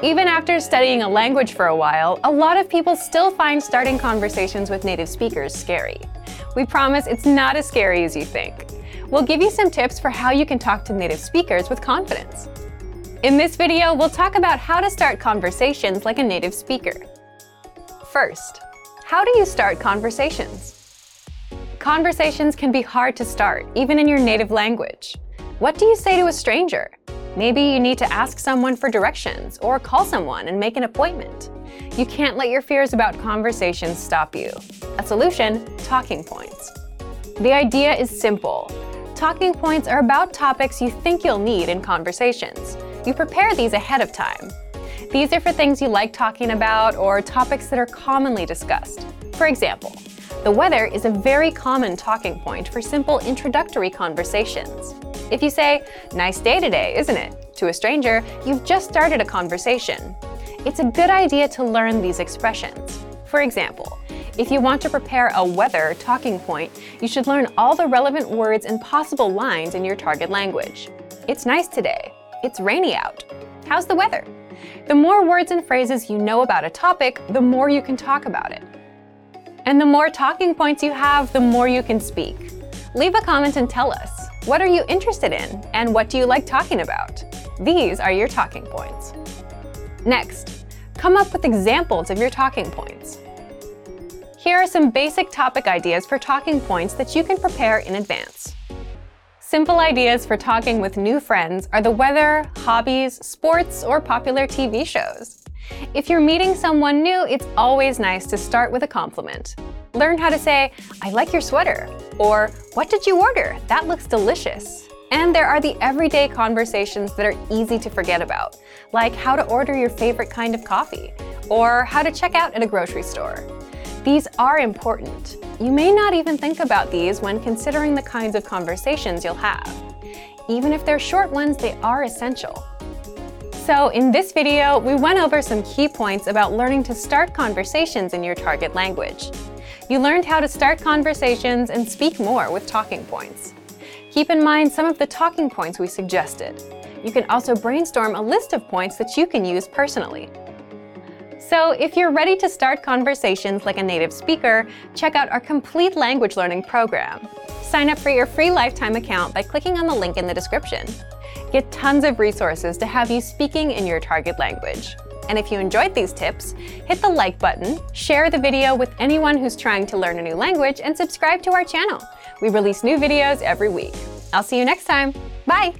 Even after studying a language for a while, a lot of people still find starting conversations with native speakers scary. We promise it's not as scary as you think. We'll give you some tips for how you can talk to native speakers with confidence. In this video, we'll talk about how to start conversations like a native speaker. First, how do you start conversations? Conversations can be hard to start, even in your native language. What do you say to a stranger? Maybe you need to ask someone for directions or call someone and make an appointment. You can't let your fears about conversations stop you. A solution talking points. The idea is simple. Talking points are about topics you think you'll need in conversations. You prepare these ahead of time. These are for things you like talking about or topics that are commonly discussed. For example, the weather is a very common talking point for simple introductory conversations. If you say, nice day today, isn't it? To a stranger, you've just started a conversation. It's a good idea to learn these expressions. For example, if you want to prepare a weather talking point, you should learn all the relevant words and possible lines in your target language. It's nice today. It's rainy out. How's the weather? The more words and phrases you know about a topic, the more you can talk about it. And the more talking points you have, the more you can speak. Leave a comment and tell us. What are you interested in, and what do you like talking about? These are your talking points. Next, come up with examples of your talking points. Here are some basic topic ideas for talking points that you can prepare in advance. Simple ideas for talking with new friends are the weather, hobbies, sports, or popular TV shows. If you're meeting someone new, it's always nice to start with a compliment. Learn how to say, I like your sweater, or what did you order? That looks delicious. And there are the everyday conversations that are easy to forget about, like how to order your favorite kind of coffee, or how to check out at a grocery store. These are important. You may not even think about these when considering the kinds of conversations you'll have. Even if they're short ones, they are essential. So in this video, we went over some key points about learning to start conversations in your target language. You learned how to start conversations and speak more with talking points. Keep in mind some of the talking points we suggested. You can also brainstorm a list of points that you can use personally. So if you're ready to start conversations like a native speaker, check out our complete language learning program. Sign up for your free lifetime account by clicking on the link in the description. Get tons of resources to have you speaking in your target language. And if you enjoyed these tips, hit the like button, share the video with anyone who's trying to learn a new language, and subscribe to our channel. We release new videos every week. I'll see you next time. Bye!